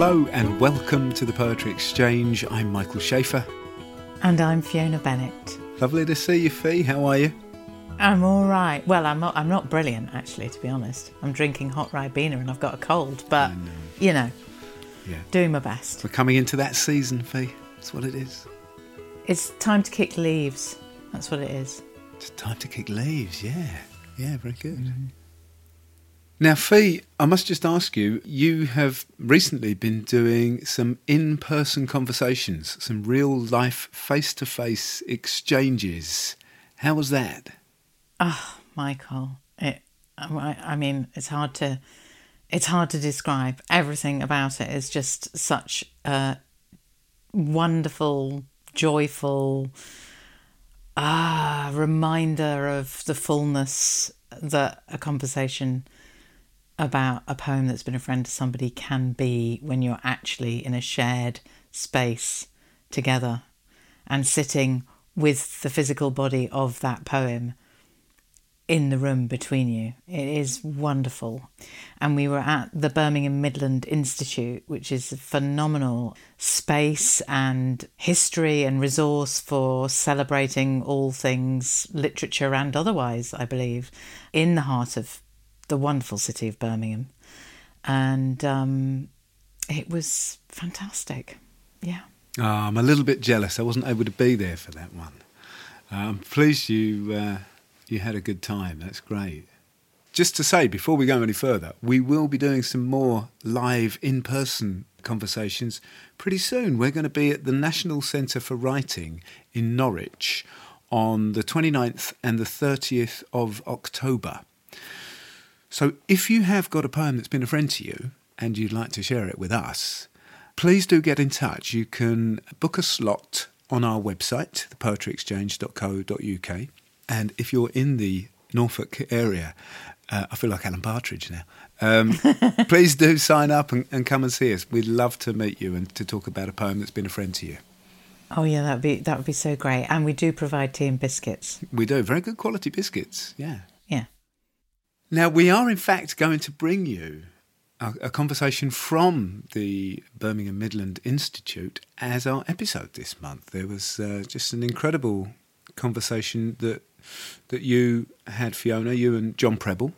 Hello and welcome to the Poetry Exchange. I'm Michael Shaeffer. And I'm Fiona Bennett. Lovely to see you, Fee. How are you? I'm all right. Well, I'm not. I'm not brilliant, actually. To be honest, I'm drinking hot ribena and I've got a cold. But know. you know, yeah, doing my best. We're coming into that season, Fee. That's what it is. It's time to kick leaves. That's what it is. It's time to kick leaves. Yeah, yeah, very good. Mm-hmm. Now, Fee, I must just ask you, you have recently been doing some in person conversations, some real life face to face exchanges. How was that? Oh, Michael, it, I mean, it's hard to. It's hard to describe. Everything about it is just such a wonderful, joyful ah reminder of the fullness that a conversation about a poem that's been a friend to somebody can be when you're actually in a shared space together and sitting with the physical body of that poem in the room between you. It is wonderful. And we were at the Birmingham Midland Institute, which is a phenomenal space and history and resource for celebrating all things literature and otherwise, I believe, in the heart of the wonderful city of Birmingham. And um, it was fantastic. Yeah. Oh, I'm a little bit jealous. I wasn't able to be there for that one. I'm pleased you uh, you had a good time. That's great. Just to say, before we go any further, we will be doing some more live in person conversations pretty soon. We're going to be at the National Centre for Writing in Norwich on the 29th and the 30th of October. So if you have got a poem that's been a friend to you and you'd like to share it with us, please do get in touch. You can book a slot on our website, thepoetryexchange.co.uk. And if you're in the Norfolk area, uh, I feel like Alan Partridge now. Um, please do sign up and, and, come and see us. We'd love to meet you and to talk about a poem that's been a friend to you. Oh yeah, that'd be that would be so great. And we do provide tea and biscuits. We do very good quality biscuits. Yeah. Now, we are in fact going to bring you a, a, conversation from the Birmingham Midland Institute as our episode this month. There was uh, just an incredible conversation that that you had, Fiona, you and John Prebble.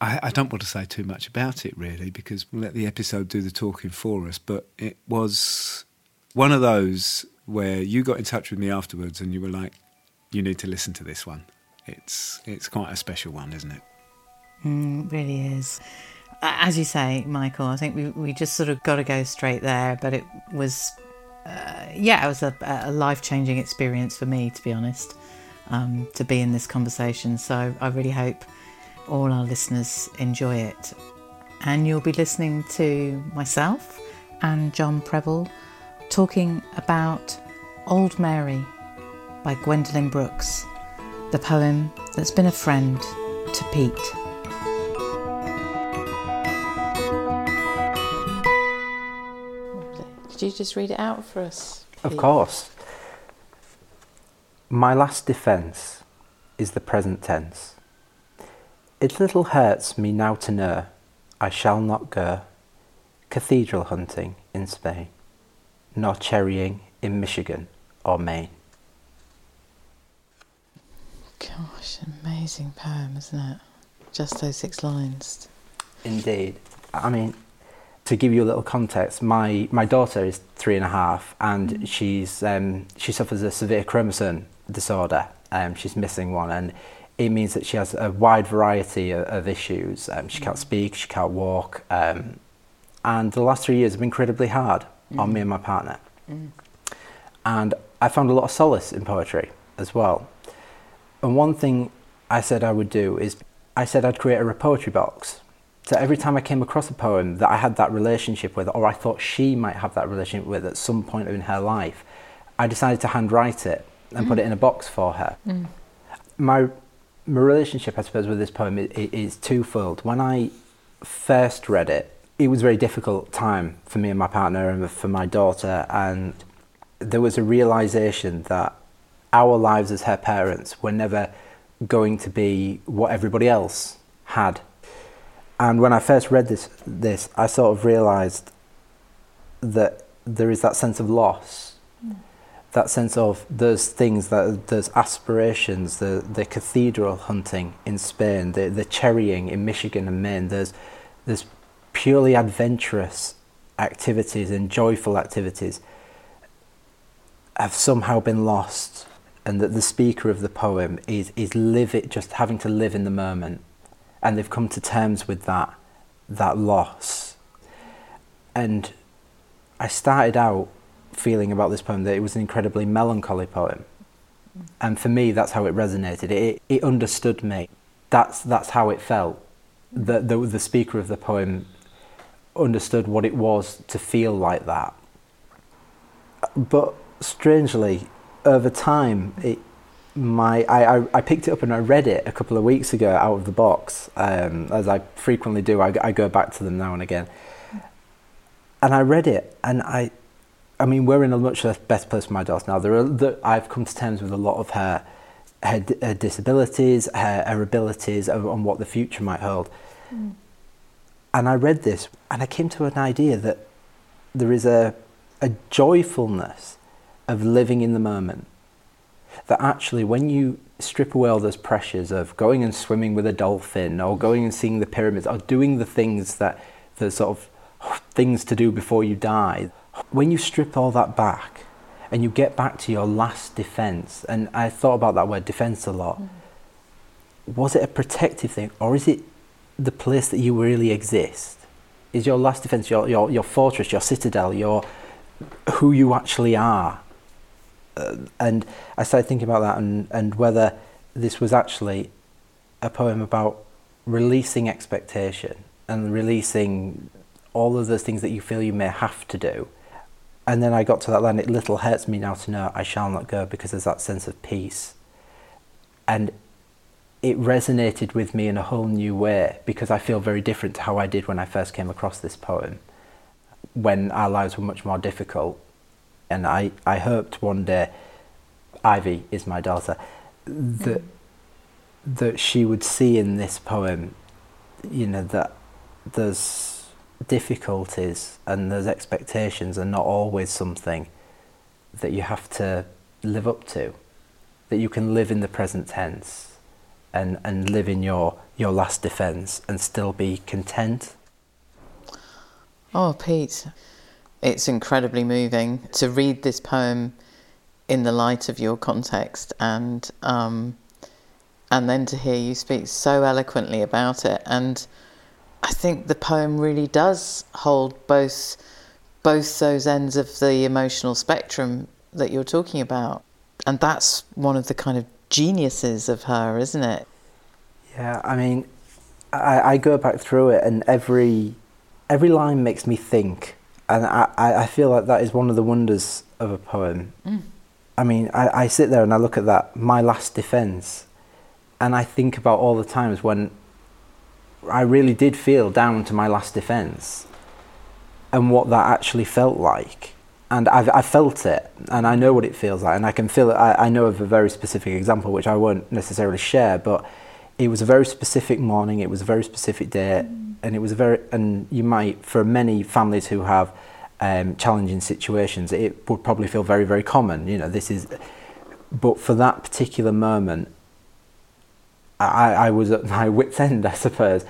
I, I don't want to say too much about it really because we'll let the episode do the talking for us, but it was one of those where you got in touch with me afterwards and you were like, you need to listen to this one. It's, it's quite a special one, isn't it? Mm, really is. As you say, Michael, I think we, we just sort of got to go straight there, but it was, uh, yeah, it was a, a life changing experience for me, to be honest, um, to be in this conversation. So I really hope all our listeners enjoy it. And you'll be listening to myself and John Prebble talking about Old Mary by Gwendolyn Brooks, the poem that's been a friend to Pete. Could you just read it out for us? Of course. My last defence is the present tense. It little hurts me now to know I shall not go cathedral hunting in Spain, nor cherrying in Michigan or Maine. Gosh, amazing poem, isn't it? Just those six lines. Indeed. I mean, to give you a little context, my, my daughter is three and a half, and mm. she's um, she suffers a severe chromosome disorder. Um, she's missing one, and it means that she has a wide variety of, of issues. Um, she mm. can't speak, she can't walk, um, and the last three years have been incredibly hard mm. on me and my partner. Mm. And I found a lot of solace in poetry as well. And one thing I said I would do is I said I'd create a poetry box so every time I came across a poem that I had that relationship with, or I thought she might have that relationship with at some point in her life, I decided to handwrite it and mm. put it in a box for her. Mm. My, my relationship, I suppose, with this poem is, is twofold. When I first read it, it was a very difficult time for me and my partner and for my daughter, and there was a realization that our lives as her parents were never going to be what everybody else had and when I first read this, this I sort of realised that there is that sense of loss, mm. that sense of those things that there's aspirations, the the cathedral hunting in Spain, the the cherrying in Michigan and Maine. There's there's purely adventurous activities and joyful activities have somehow been lost. And that the speaker of the poem is is live it just having to live in the moment and they've come to terms with that that loss. And I started out feeling about this poem that it was an incredibly melancholy poem. And for me that's how it resonated. It it understood me. That's that's how it felt. The the, the speaker of the poem understood what it was to feel like that. But strangely over time, it, my I, I, I, picked it up and I read it a couple of weeks ago out of the box, um, as I frequently do. I, I go back to them now and again, and I read it, and I, I mean, we're in a much better place for my daughter now. There are, the, I've come to terms with a lot of her, her, her disabilities, her, her abilities, and what the future might hold. Mm. And I read this, and I came to an idea that there is a, a joyfulness of living in the moment. That actually, when you strip away all those pressures of going and swimming with a dolphin or going and seeing the pyramids or doing the things that the sort of things to do before you die, when you strip all that back and you get back to your last defense, and I thought about that word defense a lot. Mm. Was it a protective thing or is it the place that you really exist? Is your last defense your, your, your fortress, your citadel, your who you actually are? Uh, and I started thinking about that and, and whether this was actually a poem about releasing expectation and releasing all of those things that you feel you may have to do. And then I got to that line, it little hurts me now to know I shall not go because there's that sense of peace. And it resonated with me in a whole new way because I feel very different to how I did when I first came across this poem, when our lives were much more difficult and I, I hoped one day, Ivy is my daughter, that mm. that she would see in this poem, you know, that there's difficulties and there's expectations and not always something that you have to live up to. That you can live in the present tense and, and live in your, your last defence and still be content. Oh, Pete, it's incredibly moving to read this poem in the light of your context and um, and then to hear you speak so eloquently about it. And I think the poem really does hold both both those ends of the emotional spectrum that you're talking about. And that's one of the kind of geniuses of her isn't it? Yeah I mean I, I go back through it and every every line makes me think and I, I feel like that is one of the wonders of a poem. Mm. I mean, I, I sit there and I look at that, my last defense, and I think about all the times when I really did feel down to my last defense and what that actually felt like. And I've, I felt it, and I know what it feels like, and I can feel it. I, I know of a very specific example, which I won't necessarily share, but it was a very specific morning, it was a very specific day. Mm and it was a very and you might for many families who have um, challenging situations it would probably feel very very common you know this is but for that particular moment I, I was at my wit's end I suppose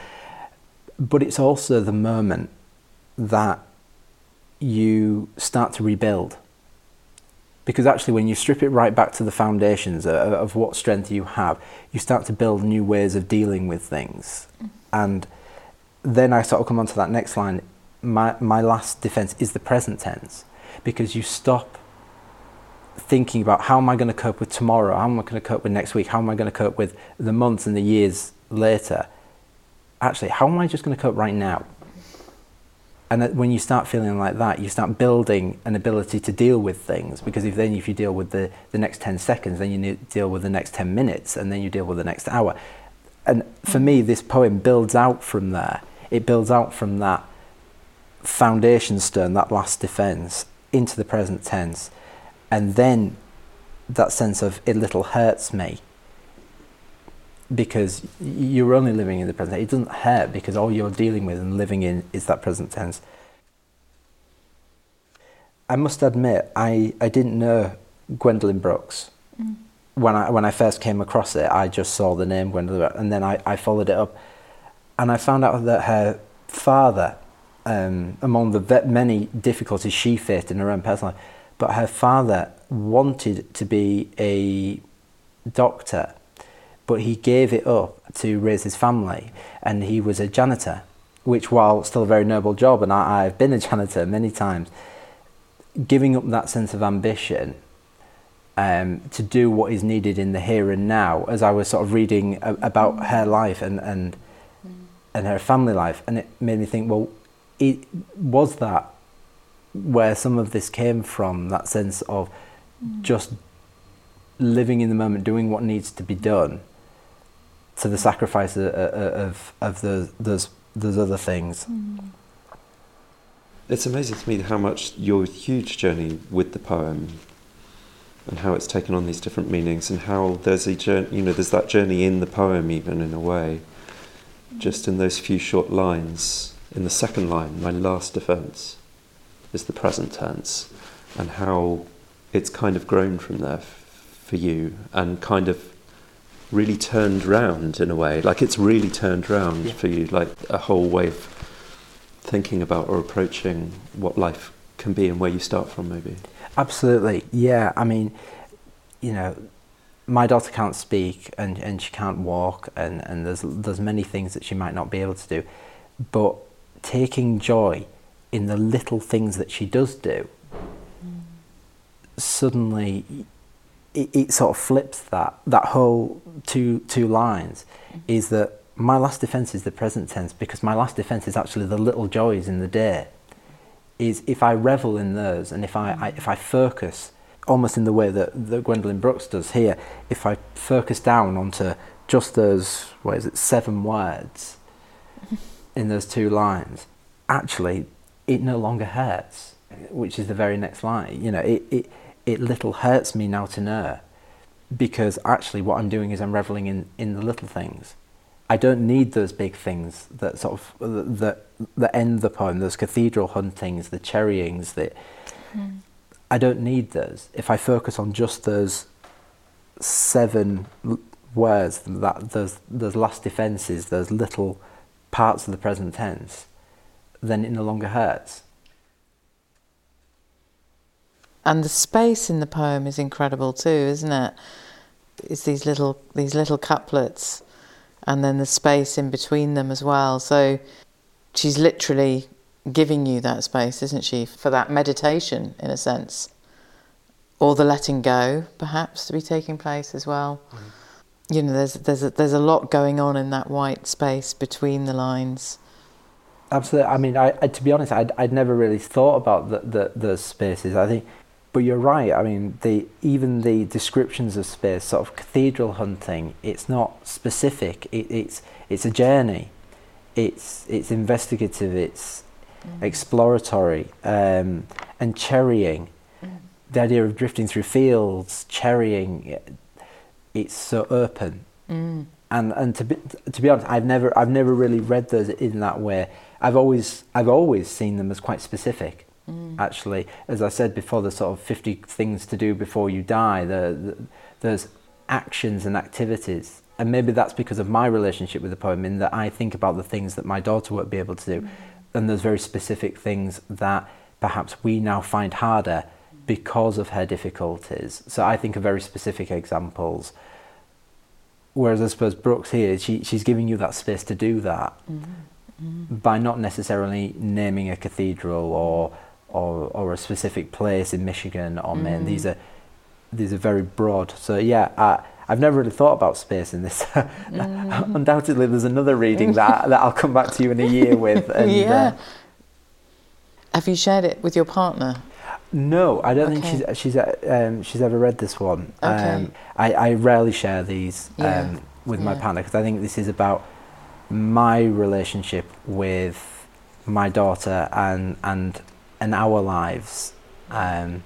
but it's also the moment that you start to rebuild because actually when you strip it right back to the foundations of, of what strength you have you start to build new ways of dealing with things mm. and then I sort of come on to that next line. My, my last defense is the present tense because you stop thinking about how am I going to cope with tomorrow? How am I going to cope with next week? How am I going to cope with the months and the years later? Actually, how am I just going to cope right now? And when you start feeling like that, you start building an ability to deal with things. Because if then if you deal with the, the next 10 seconds, then you deal with the next 10 minutes, and then you deal with the next hour. And for mm. me, this poem builds out from there it builds out from that foundation stone, that last defense, into the present tense. And then that sense of it little hurts me because you're only living in the present. It doesn't hurt because all you're dealing with and living in is that present tense. I must admit, I, I didn't know Gwendolyn Brooks. Mm. When I when I first came across it, I just saw the name Gwendolyn, Brooks, and then I, I followed it up, and I found out that her father, um, among the many difficulties she faced in her own personal life, but her father wanted to be a doctor, but he gave it up to raise his family, and he was a janitor, which while still a very noble job, and I, I've been a janitor many times, giving up that sense of ambition um, to do what is needed in the here and now, as I was sort of reading a, about mm. her life and, and, mm. and her family life, and it made me think, well, it, was that where some of this came from, that sense of mm. just living in the moment, doing what needs to be done, to the sacrifice of, of, of those, those, those other things. It's amazing to me how much your huge journey with the poem and how it's taken on these different meanings and how there's a journey, you know, there's that journey in the poem even in a way, just in those few short lines. In the second line, my last defence is the present tense, and how it's kind of grown from there f- for you and kind of really turned round in a way. Like it's really turned round yeah. for you, like a whole way of thinking about or approaching what life can be and where you start from, maybe. Absolutely, yeah. I mean, you know, my daughter can't speak and, and she can't walk, and, and there's there's many things that she might not be able to do, but taking joy in the little things that she does do, mm. suddenly it, it, sort of flips that that whole two two lines, mm. is that my last defense is the present tense because my last defense is actually the little joys in the day. Is if I revel in those and if I, I if I focus almost in the way that, that Gwendolyn Brooks does here, if I focus down onto just those what is it seven words in those two lines, actually it no longer hurts, which is the very next line. You know, it it it little hurts me now to know because actually what I'm doing is I'm reveling in in the little things. I don't need those big things that sort of that that end the poem. Those cathedral huntings, the cherryings. That mm. I don't need those. If I focus on just those seven words, that those those last defences, those little parts of the present tense, then it no longer hurts. And the space in the poem is incredible too, isn't it? It's these little these little couplets and then the space in between them as well. So she's literally giving you that space, isn't she, for that meditation in a sense, or the letting go, perhaps, to be taking place as well. Mm. You know, there's there's a, there's a lot going on in that white space between the lines. Absolutely. I mean, I, I to be honest, I'd, I'd never really thought about the, the, those spaces. I think but you're right. I mean, the even the descriptions of space, sort of cathedral hunting, it's not specific. It, it's it's a journey. It's it's investigative. It's mm. exploratory um, and cherrying. Mm. The idea of drifting through fields, cherrying. It's so open. Mm. And and to be to be honest, I've never I've never really read those in that way. I've always I've always seen them as quite specific. Mm. Actually, as I said before, the sort of 50 things to do before you die, the, the, there's actions and activities. And maybe that's because of my relationship with the poem, in that I think about the things that my daughter won't be able to do. Mm. And there's very specific things that perhaps we now find harder because of her difficulties. So I think of very specific examples. Whereas I suppose Brooks here, she, she's giving you that space to do that mm. Mm. by not necessarily naming a cathedral or or, or a specific place in Michigan or Maine. Mm. These are these are very broad. So yeah, I, I've never really thought about space in this. mm. Undoubtedly, there's another reading that that I'll come back to you in a year with. And, yeah. Uh, Have you shared it with your partner? No, I don't okay. think she's she's um, she's ever read this one. Okay. Um, I, I rarely share these yeah. um, with yeah. my partner because I think this is about my relationship with my daughter and and in our lives. Um,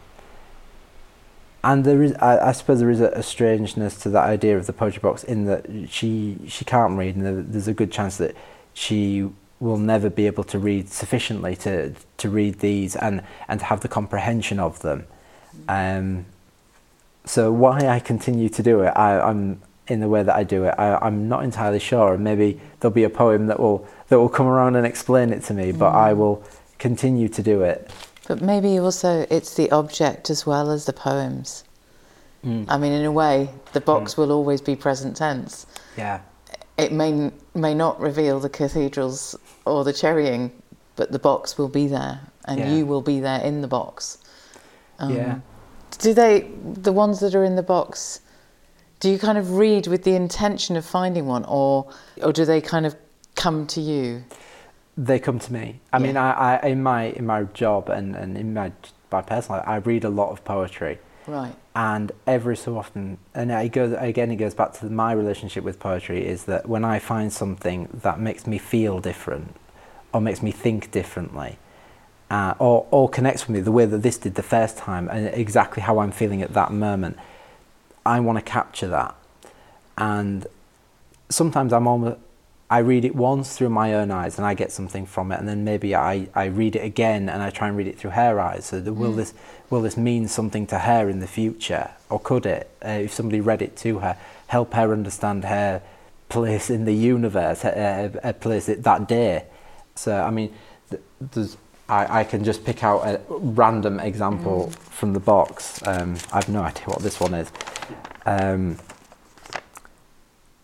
and there is, I, I suppose, there is a, a, strangeness to that idea of the poetry box in that she she can't read, and there's a good chance that she will never be able to read sufficiently to to read these and and to have the comprehension of them. Um, so why I continue to do it, I, I'm in the way that I do it. I, I'm not entirely sure. Maybe there'll be a poem that will that will come around and explain it to me, but I will continue to do it. But maybe also it's the object as well as the poems. I mean, in a way, the box will always be present tense. Yeah. It may may not reveal the cathedrals or the cherrying, but the box will be there, and Yeah. you will be there in the box. Um, yeah. Do they, the ones that are in the box, do you kind of read with the intention of finding one, or or do they kind of come to you? They come to me. I mean, I, I in my in my job and, and in my my personal life, I read a lot of poetry. Right. and every so often and it goes again it goes back to my relationship with poetry is that when i find something that makes me feel different or makes me think differently uh, or, or connects with me the way that this did the first time and exactly how i'm feeling at that moment i want to capture that and sometimes i'm almost I read it once through my own eyes and I get something from it, and then maybe I, I read it again and I try and read it through her eyes. So that will this will this mean something to her in the future, or could it, uh, if somebody read it to her, help her understand her place in the universe, her place at that day? So I mean, th- there's. I, I can just pick out a random example from the box. Um, I have no idea what this one is. Um,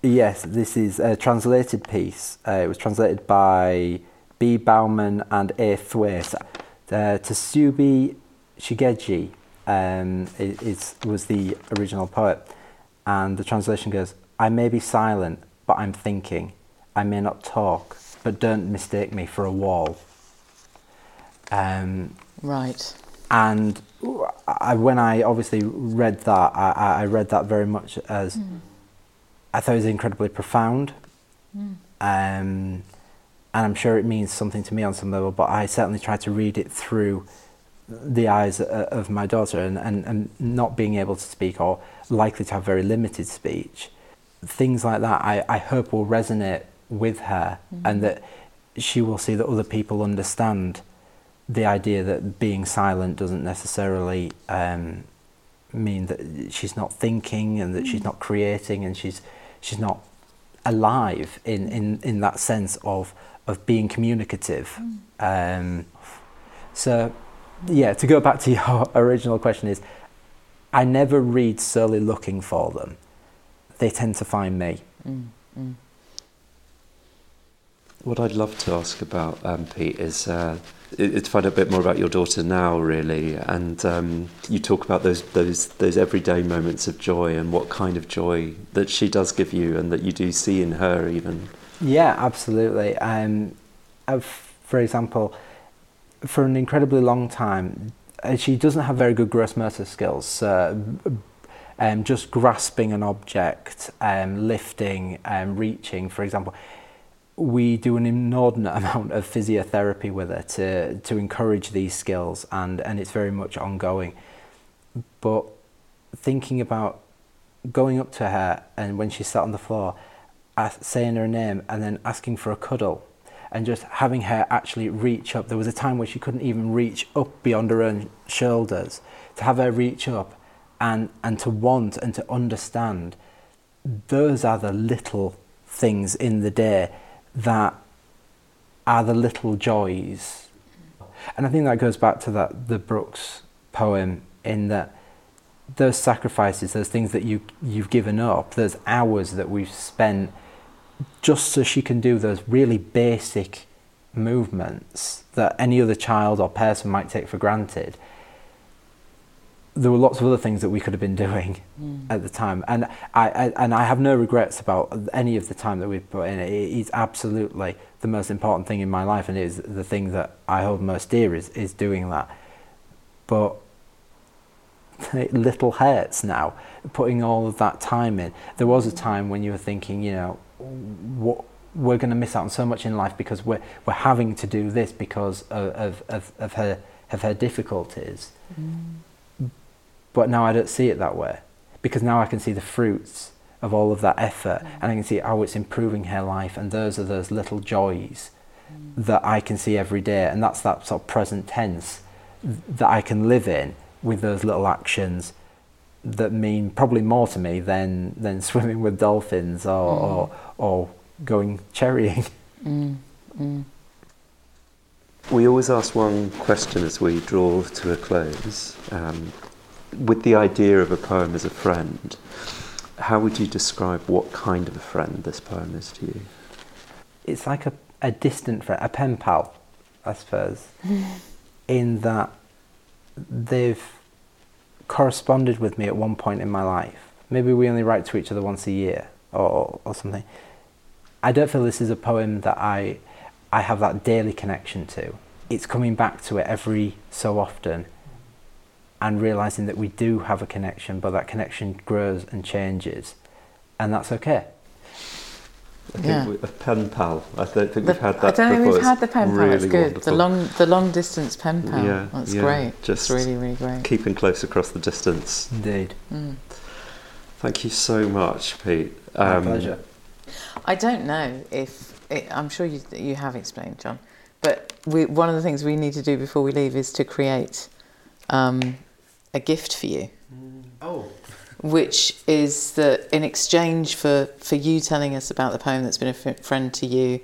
Yes, this is a translated piece. Uh, it was translated by B. Bownas and A. Thwaite. Uh, Tsuboi Shigeji um, is, was the original poet. And the translation goes, I may be silent, but I'm thinking. I may not talk, but don't mistake me for a wall. Um, Right. and I, when I obviously read that, I, I I read that very much as I thought it was incredibly profound, um, and I'm sure it means something to me on some level. But I certainly tried to read it through the eyes of my daughter, and, and, and not being able to speak or likely to have very limited speech. Things like that, I, I hope will resonate with her, and that she will see that other people understand the idea that being silent doesn't necessarily um, mean that she's not thinking and that she's mm. not creating and she's she's not alive in, in, in that sense of of being communicative. Mm. Um, so yeah, to go back to your original question is I never read solely looking for them. They tend to find me. Mm, What I'd love to ask about, um, Pete, is uh, to find out a bit more about your daughter now, really. And um, you talk about those those those everyday moments of joy and what kind of joy that she does give you, and that you do see in her, even. Yeah, absolutely. Um, uh, for example, for an incredibly long time, uh, she doesn't have very good gross motor skills. So, um, just grasping an object, um, lifting, um, reaching, for example, we do an inordinate amount of physiotherapy with her to to encourage these skills, and and it's very much ongoing. But thinking about going up to her and when she sat on the floor, saying her name and then asking for a cuddle, and just having her actually reach up. There was a time where she couldn't even reach up beyond her own shoulders. To have her reach up and and to want and to understand, those are the little things in the day that are the little joys. And I think that goes back to that the Brooks poem in that those sacrifices, those things that you you've given up, those hours that we've spent just so she can do those really basic movements that any other child or person might take for granted. There were lots of other things that we could have been doing hmm. at the time, and I, I and I have no regrets about any of the time that we've put in. It is absolutely the most important thing in my life, and it is the thing that I hold most dear is is doing that. But it little hurts now putting all of that time in. There was a hmm. time when you were thinking, you know, what we're going to miss out on so much in life because we're we're having to do this because of of, of, of her of her difficulties. Hmm. But now I don't see it that way because now I can see the fruits of all of that effort and I can see how it's improving her life and those are those little joys that I can see every day, and that's that sort of present tense that I can live in with those little actions that mean probably more to me than than swimming with dolphins or mm. or, or, going cherrying. Mm. Mm. We always ask one question as we draw to a close. Um, with the idea of a poem as a friend, how would you describe what kind of a friend this poem is to you? It's like a, a distant friend, a pen pal, I suppose, in that they've corresponded with me at one point in my life. Maybe we only write to each other once a year or, or something. I don't feel this is a poem that I, I have that daily connection to. It's coming back to it every so often and realizing that we do have a connection, but that connection grows and changes, and that's okay. I yeah. think we, a pen pal. I don't think the, we've had that. Before. I don't think we've had the pen pal. Really it's good. Wonderful. The long, the long distance pen pal. Yeah, that's yeah. great. Just it's really, really great. Keeping close across the distance. Indeed. Mm. Thank you so much, Pete. Um, My pleasure. I don't know if it, I'm sure you you have explained, John, but we, one of the things we need to do before we leave is to create um, a gift for you. Oh. Which is that in exchange for, for you telling us about the poem that's been a f- friend to you,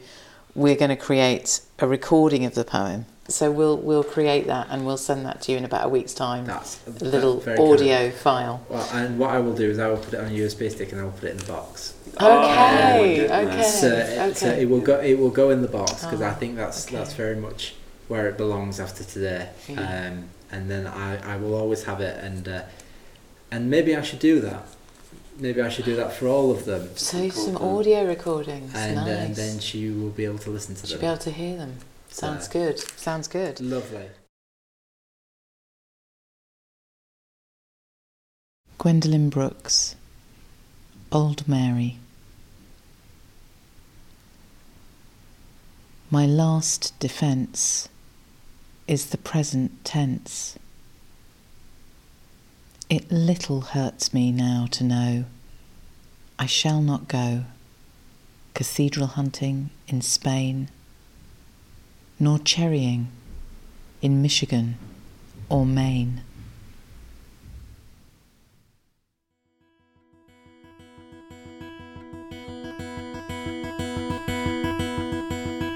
we're going to create a recording of the poem. So we'll we'll create that and we'll send that to you in about a week's time. That's a little audio kind of, file. Well, and what I will do is I will put it on a USB stick and I will put it in the box. Okay, oh, okay. So, okay. so it will go it will go in the box because oh, I think that's okay. that's very much where it belongs after today. Yeah. Um, and then I, I will always have it and uh, and maybe I should do that. Maybe I should do that for all of them. So some audio recordings and, nice. uh, and then she will be able to listen to them. She'll be able to hear them. Sounds good. Sounds good. Lovely. Gwendolyn Brooks Old Mary. My last defence is the present tense. It little hurts me now to know I shall not go cathedral hunting in Spain, nor cherrying in Michigan or Maine.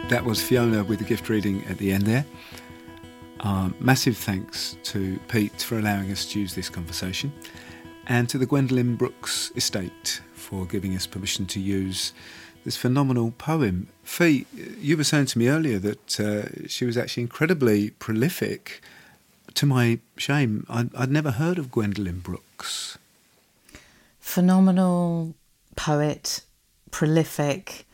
That was Fiona with the gift reading at the end there. Um, massive thanks to Pete for allowing us to use this conversation, and to the Gwendolyn Brooks estate for giving us permission to use this phenomenal poem. Fee, you were saying to me earlier that uh, she was actually incredibly prolific. To my shame, I'd, I'd never heard of Gwendolyn Brooks. Phenomenal poet, prolific,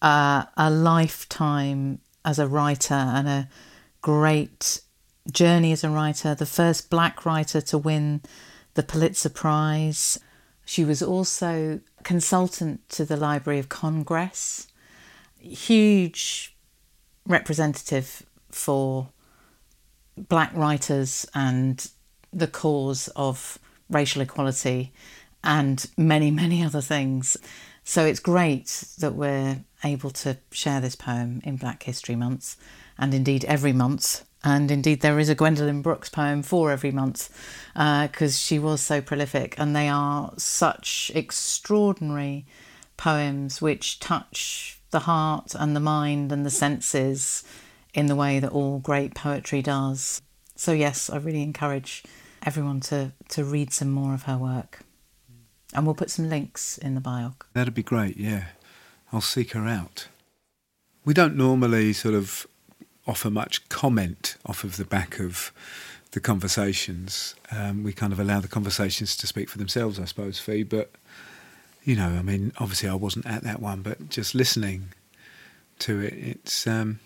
uh, a lifetime as a writer and a great journey as a writer, the first black writer to win the Pulitzer Prize. She was also consultant to the Library of Congress, huge representative for black writers and the cause of racial equality and many, many other things. So it's great that we're able to share this poem in Black History Month and indeed every month. And indeed, there is a Gwendolyn Brooks poem for every month because uh, she was so prolific, and they are such extraordinary poems which touch the heart and the mind and the senses in the way that all great poetry does. So, yes, I really encourage everyone to, to read some more of her work. And we'll put some links in the bio. That'd be great, yeah. I'll seek her out. We don't normally sort of offer much comment off of the back of the conversations. Um, we kind of allow the conversations to speak for themselves, I suppose, Fee. But, you know, I mean, obviously I wasn't at that one, but just listening to it, it's um,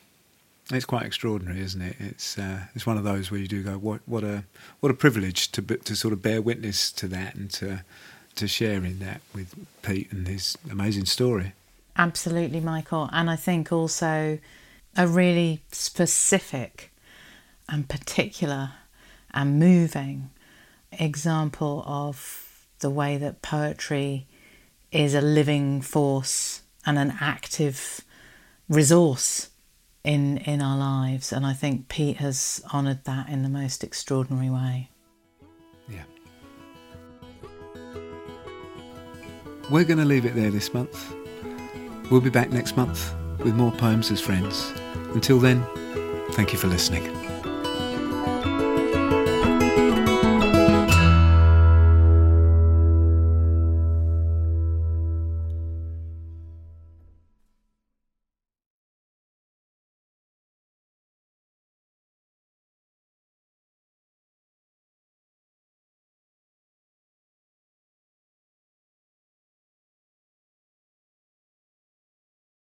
it's quite extraordinary, isn't it? It's uh, it's one of those where you do go, what what a what a privilege to to sort of bear witness to that and to to share in that with Pete and his amazing story. Absolutely, Michael, and I think also a really specific and particular and moving example of the way that poetry is a living force and an active resource in in our lives and I think Pete has honored that in the most extraordinary way. Yeah. We're going to leave it there this month. We'll be back next month with more poems as friends. Until then, thank you for listening.